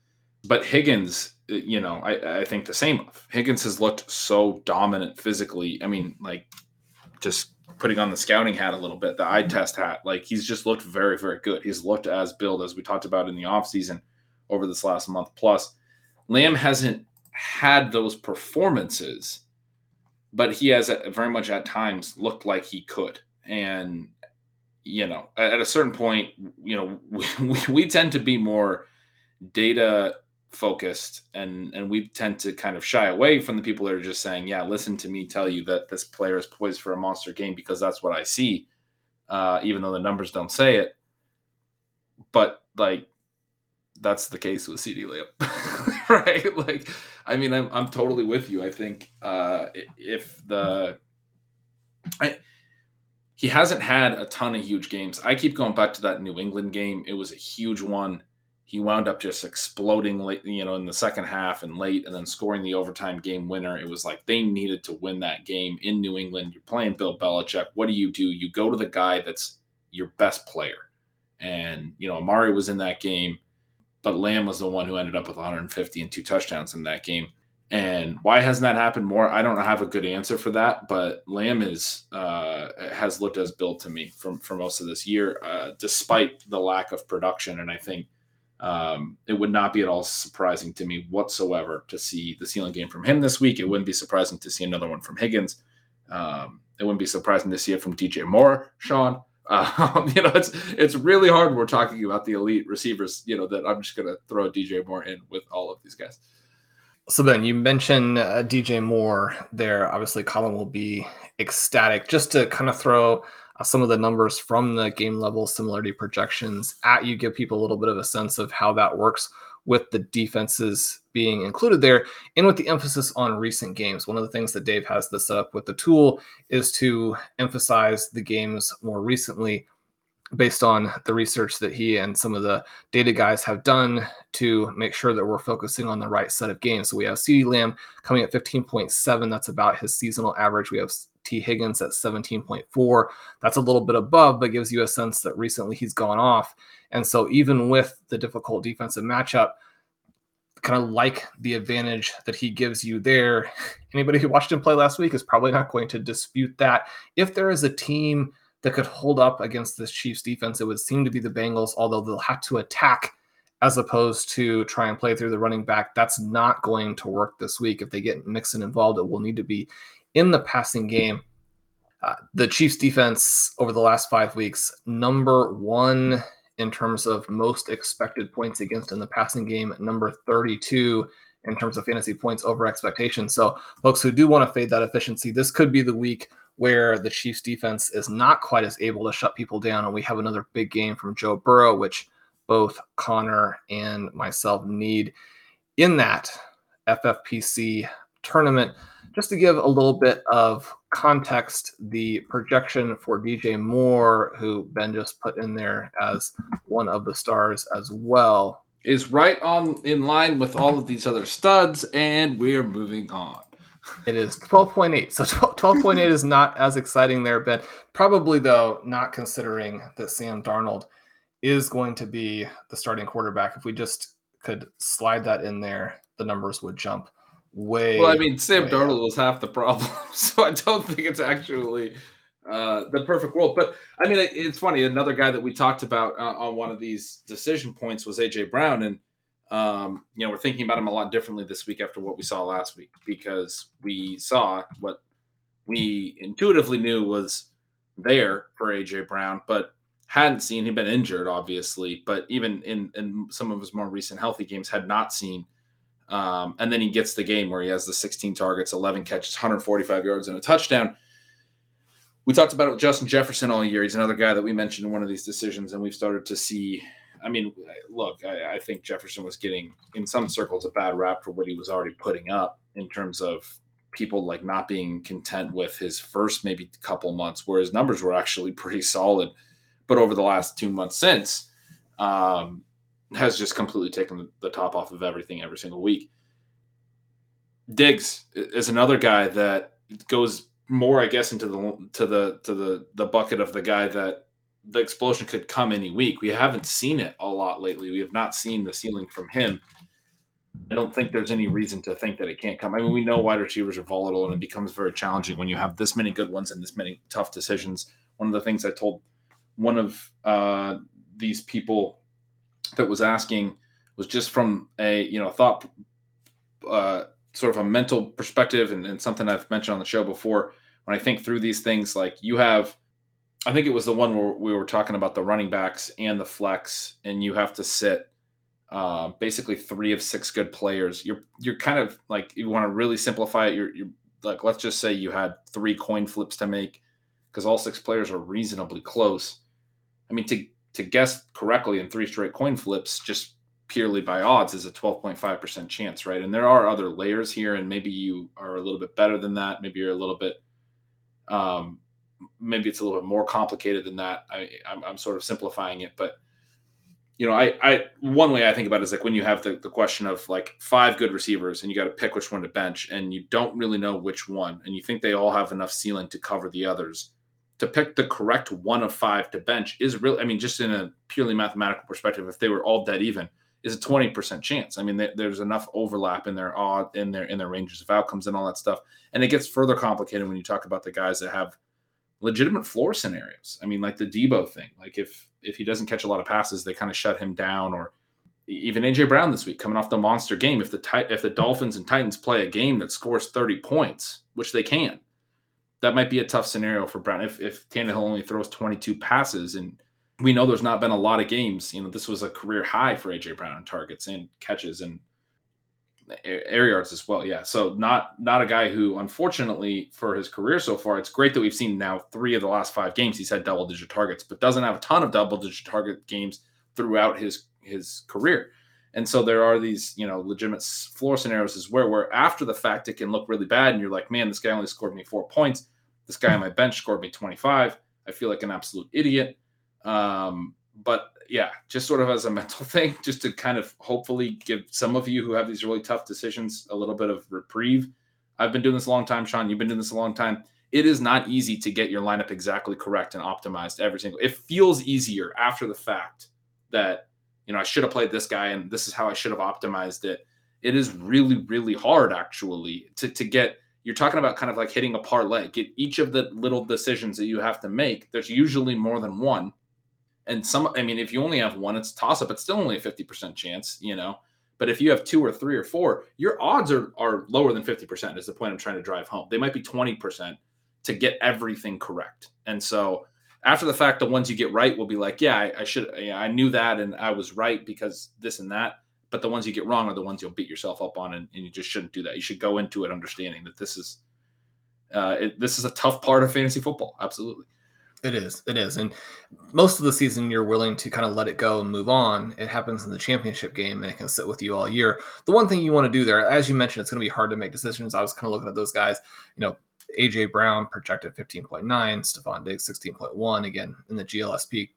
But Higgins, uh, you know, I, I think the same of Higgins has looked so dominant physically. I mean, like just putting on the scouting hat a little bit, the eye test hat, like he's just looked very, very good. He's looked as built as we talked about in the offseason over this last month plus. Lamb hasn't had those performances, but he has very much at times looked like he could. And, you know, at a certain point, you know, we, we tend to be more data focused and and we tend to kind of shy away from the people that are just saying yeah listen to me tell you that this player is poised for a monster game because that's what i see uh, even though the numbers don't say it but like that's the case with CeeDee Lamb, right? Like, I mean, I'm I'm totally with you. I think uh, if the I, he hasn't had a ton of huge games. I keep going back to that New England game. It was a huge one. He wound up just exploding late, you know, in the second half and late, and then scoring the overtime game winner. It was like they needed to win that game in New England. You're playing Bill Belichick. What do you do? You go to the guy that's your best player. And, you know, Amari was in that game but Lamb was the one who ended up with 150 and two touchdowns in that game. And why hasn't that happened more? I don't have a good answer for that, but Lamb is uh, has looked as built to me from for most of this year, uh, despite the lack of production. And I think um, it would not be at all surprising to me whatsoever to see the ceiling game from him this week. It wouldn't be surprising to see another one from Higgins. Um, it wouldn't be surprising to see it from DJ Moore, Shawn. Um, you know, it's it's really hard. When we're talking about the elite receivers. You know that I'm just going to throw DJ Moore in with all of these guys. So Ben, you mentioned uh, DJ Moore there. Obviously, Colm will be ecstatic. Just to kind of throw uh, some of the numbers from the game level similarity projections at you, give people a little bit of a sense of how that works with the defenses being included there and with the emphasis on recent games. One of the things that Dave has this up with the tool is to emphasize the games more recently based on the research that he and some of the data guys have done to make sure that we're focusing on the right set of games. So we have CeeDee Lamb coming at 15.7. That's about his seasonal average. We have Tee Higgins at 17.4. That's a little bit above, but gives you a sense that recently he's gone off. And so, even with the difficult defensive matchup, kind of like the advantage that he gives you there, anybody who watched him play last week is probably not going to dispute that. If there is a team that could hold up against this Chiefs defense, it would seem to be the Bengals, although they'll have to attack as opposed to try and play through the running back. That's not going to work this week. If they get Mixon involved, it will need to be in the passing game. Uh, the Chiefs defense over the last five weeks, number one in terms of most expected points against in the passing game, number 32 in terms of fantasy points over expectation. So, folks who do want to fade that efficiency, this could be the week where the Chiefs defense is not quite as able to shut people down. And we have another big game from Joe Burrow, which both Connor and myself need in that FFPC tournament. Just to give a little bit of context, the projection for DJ Moore, who Ben just put in there as one of the stars as well, is right on in line with all of these other studs, and we're moving on. It is 12.8. So 12.8 is not as exciting there, Ben. Probably, though, not considering that Sam Darnold is going to be the starting quarterback. If we just could slide that in there, the numbers would jump way. Well, I mean, Sam Darnold was half the problem, so I don't think it's actually uh, the perfect world. But I mean, it's funny. Another guy that we talked about uh, on one of these decision points was AJ Brown, and um, you know, we're thinking about him a lot differently this week after what we saw last week because we saw what we intuitively knew was there for AJ Brown, but hadn't seen. He'd been injured, obviously, but even in in some of his more recent healthy games, had not seen um, and then he gets the game where he has the 16 targets, 11 catches, 145 yards, and a touchdown. We talked about it with Justin Jefferson all year. He's another guy that we mentioned in one of these decisions, and we've started to see. I mean, look, I, I think Jefferson was getting, in some circles, a bad rap for what he was already putting up in terms of people like not being content with his first maybe couple months, where his numbers were actually pretty solid. But over the last two months since, um, has just completely taken the top off of everything every single week. Diggs is another guy that goes more, I guess, into the to the to the the bucket of the guy that the explosion could come any week. We haven't seen it a lot lately. We have not seen the ceiling from him. I don't think there's any reason to think that it can't come. I mean, we know wide receivers are volatile and it becomes very challenging when you have this many good ones and this many tough decisions. One of the things I told one of uh, these people that was asking was just from a you know thought uh, sort of a mental perspective and, and something I've mentioned on the show before. When I think through these things, like you have, I think it was the one where we were talking about the running backs and the flex, and you have to sit uh, basically three of six good players. You're you're kind of like you want to really simplify it. You're, you're like let's just say you had three coin flips to make because all six players are reasonably close. I mean to to guess correctly in three straight coin flips just purely by odds is a 12.5% chance, right? And there are other layers here, and maybe you are a little bit better than that. Maybe you're a little bit, um, maybe it's a little bit more complicated than that. I, I'm, I'm sort of simplifying it, but you know, I, I, one way I think about it is like when you have the, the question of like five good receivers and you got to pick which one to bench and you don't really know which one, and you think they all have enough ceiling to cover the others to pick the correct one of five to bench is really, I mean, just in a purely mathematical perspective, if they were all dead even, is a 20% chance. I mean, there's enough overlap in their odd in their in their ranges of outcomes and all that stuff. And it gets further complicated when you talk about the guys that have legitimate floor scenarios. I mean, like the Deebo thing. Like if if he doesn't catch a lot of passes, they kind of shut him down or even AJ Brown this week coming off the monster game. If the if the Dolphins and Titans play a game that scores 30 points, which they can, that might be a tough scenario for Brown. If if Tannehill only throws 22 passes and we know there's not been a lot of games. You know, this was a career high for AJ Brown in targets and catches and air yards as well. Yeah. So not not a guy who, unfortunately, for his career so far, it's great that we've seen now three of the last five games he's had double digit targets, but doesn't have a ton of double digit target games throughout his his career. And so there are these, you know, legitimate floor scenarios as where where after the fact it can look really bad, and you're like, man, this guy only scored me four points. This guy on my bench scored me 25. I feel like an absolute idiot. Um, but yeah, just sort of as a mental thing, just to kind of hopefully give some of you who have these really tough decisions a little bit of reprieve. I've been doing this a long time, Shawn. You've been doing this a long time. It is not easy to get your lineup exactly correct and optimized every single. It feels easier after the fact that you know I should have played this guy and this is how I should have optimized it. It is really, really hard actually to to get you're talking about kind of like hitting a parlay. Get each of the little decisions that you have to make. There's usually more than one and some, I mean, if you only have one, it's toss up. It's still only a 50% chance, you know. But if you have two or three or four, your odds are, are lower than 50%, is the point I'm trying to drive home. They might be 20% to get everything correct. And so after the fact, the ones you get right will be like, yeah, I, I should, yeah, I knew that and I was right because this and that. But the ones you get wrong are the ones you'll beat yourself up on, and, and you just shouldn't do that. You should go into it understanding that this is, uh, it, this is a tough part of fantasy football. Absolutely. It is. It is. And most of the season, you're willing to kind of let it go and move on. It happens in the championship game and it can sit with you all year. The one thing you want to do there, as you mentioned, it's going to be hard to make decisions. I was kind of looking at those guys, you know, AJ Brown projected 15.9, Stefon Diggs 16.1. Again, in the GLSP,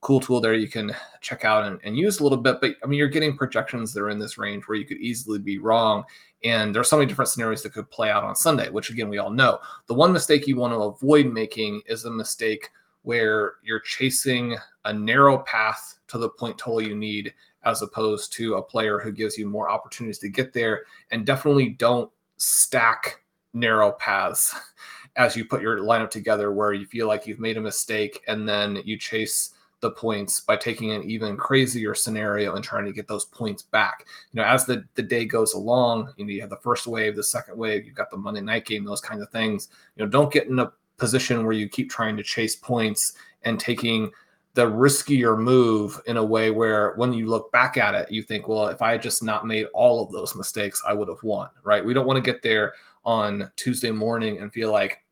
cool tool there you can check out and, and use a little bit. But I mean, you're getting projections that are in this range where you could easily be wrong. And there's so many different scenarios that could play out on Sunday, which again, we all know. The one mistake you want to avoid making is a mistake where you're chasing a narrow path to the point total you need, as opposed to a player who gives you more opportunities to get there. And definitely don't stack narrow paths as you put your lineup together where you feel like you've made a mistake and then you chase the points by taking an even crazier scenario and trying to get those points back. You know, as the, the day goes along, you know, you have the first wave, the second wave, you've got the Monday night game, those kinds of things. You know, don't get in a position where you keep trying to chase points and taking the riskier move in a way where when you look back at it, you think, well, if I had just not made all of those mistakes, I would have won, right? We don't want to get there on Tuesday morning and feel like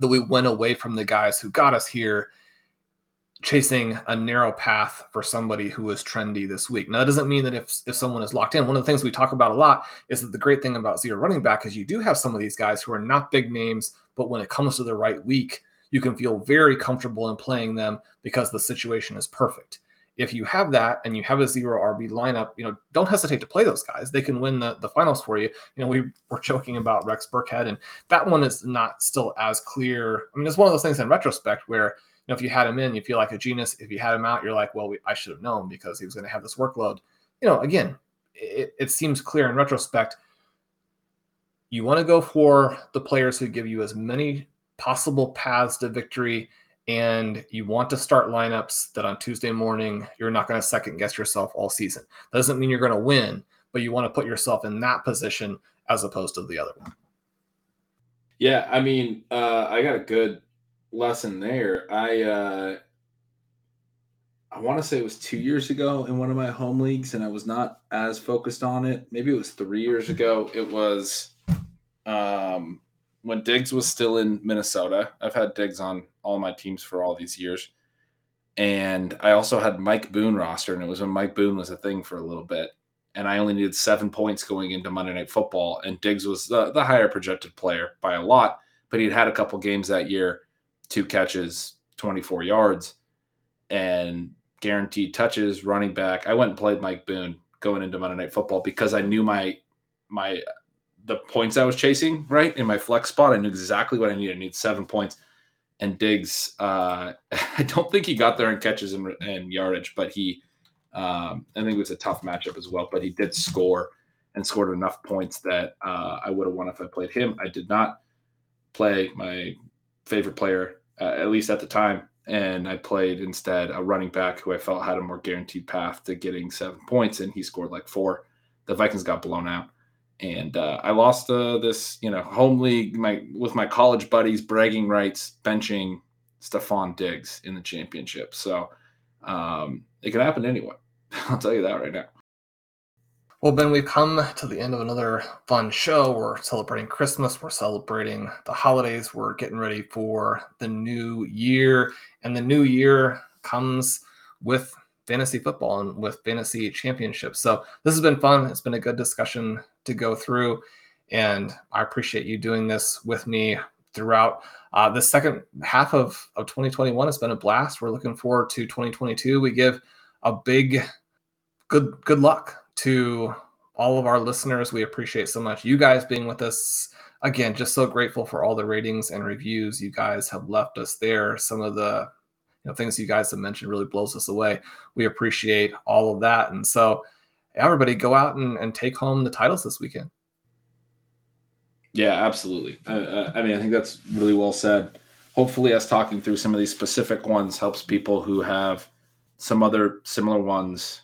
that we went away from the guys who got us here chasing a narrow path for somebody who is trendy this week. Now, that doesn't mean that if, if someone is locked in, one of the things we talk about a lot is that the great thing about zero running back is you do have some of these guys who are not big names, but when it comes to the right week, you can feel very comfortable in playing them because the situation is perfect. If you have that and you have a zero RB lineup, you know, don't hesitate to play those guys. They can win the, the finals for you. You know, we were joking about Rex Burkhead, and that one is not still as clear. I mean, it's one of those things in retrospect where know, if you had him in, you feel like a genius. If you had him out, you're like, well, we, I should have known because he was going to have this workload. You know, again, it, it seems clear in retrospect. You want to go for the players who give you as many possible paths to victory, and you want to start lineups that on Tuesday morning you're not going to second guess yourself all season. Doesn't mean you're going to win, but you want to put yourself in that position as opposed to the other one. Yeah, I mean, uh, I got a good lesson there. I uh, I want to say it was two years ago in one of my home leagues, and I was not as focused on it. Maybe it was three years ago. It was um, when Diggs was still in Minnesota. I've had Diggs on all my teams for all these years. And I also had Mike Boone roster, and it was when Mike Boone was a thing for a little bit. And I only needed seven points going into Monday Night Football, and Diggs was the, the higher projected player by a lot, but he'd had a couple games that year, two catches, 24 yards, and guaranteed touches, running back. I went and played Mike Boone going into Monday Night Football because I knew my my the points I was chasing right in my flex spot. I knew exactly what I needed. I needed seven points. And Diggs, uh, I don't think he got there in catches and, and yardage, but he, um, I think it was a tough matchup as well. But he did score and scored enough points that uh, I would have won if I played him. I did not play my favorite player, uh, at least at the time, and I played instead a running back who I felt had a more guaranteed path to getting seven points, and he scored like four. The Vikings got blown out, and uh, I lost uh, this, you know, home league my with my college buddies, bragging rights, benching Stefon Diggs in the championship. So um, it can happen to anyone. I'll tell you that right now. Well, Ben, we've come to the end of another fun show. We're celebrating Christmas. We're celebrating the holidays. We're getting ready for the new year. And the new year comes with fantasy football and with fantasy championships. So this has been fun. It's been a good discussion to go through. And I appreciate you doing this with me throughout. Uh, the second half of, of 2021 has been a blast. We're looking forward to 2022. We give a big good good luck to all of our listeners. We appreciate so much you guys being with us. Again, just so grateful for all the ratings and reviews you guys have left us there. Some of the you know, things you guys have mentioned really blows us away. We appreciate all of that. And so everybody go out and, and take home the titles this weekend. Yeah, absolutely. I mean, I think that's really well said. Hopefully, us talking through some of these specific ones helps people who have some other similar ones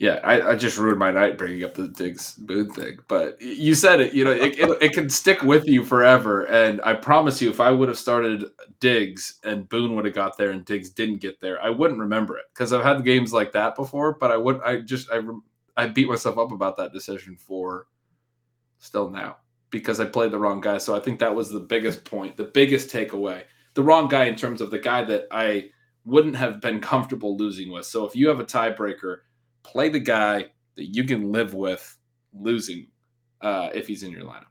yeah, I, I, just ruined my night bringing up the Diggs Boone thing, but you said it. You know, it, it, it, can stick with you forever. And I promise you, if I would have started Diggs and Boone would have got there and Diggs didn't get there, I wouldn't remember it because I've had games like that before. But I would, I just, I, I beat myself up about that decision for still now because I played the wrong guy. So I think that was the biggest point, the biggest takeaway. The wrong guy in terms of the guy that I wouldn't have been comfortable losing with. So if you have a tiebreaker play the guy that you can live with losing uh, if he's in your lineup.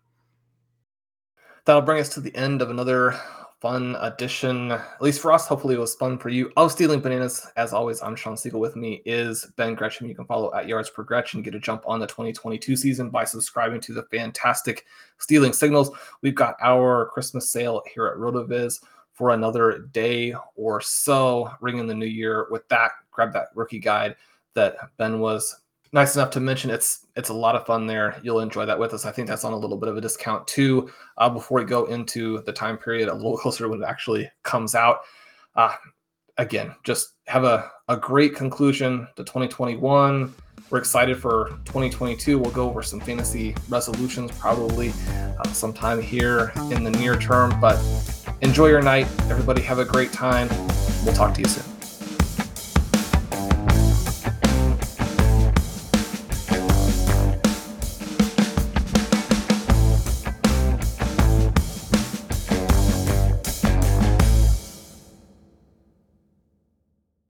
That'll bring us to the end of another fun edition, at least for us. Hopefully, it was fun for you. Of Stealing Bananas. As always, I'm Shawn Siegele. With me is Ben Gretchen. You can follow at Yards Per Gretchen. Get a jump on the 2022 season by subscribing to the fantastic Stealing Signals. We've got our Christmas sale here at RotoViz for another day or so, ringing in the new year. With that, grab that rookie guide that Ben was nice enough to mention. It's it's a lot of fun there. You'll enjoy that with us. I think that's on a little bit of a discount too. Uh, before we go into the time period a little closer when it actually comes out. Uh, again, just have a, a great conclusion to 2021. We're excited for 2022. We'll go over some fantasy resolutions probably uh, sometime here in the near term. But enjoy your night. Everybody have a great time. We'll talk to you soon.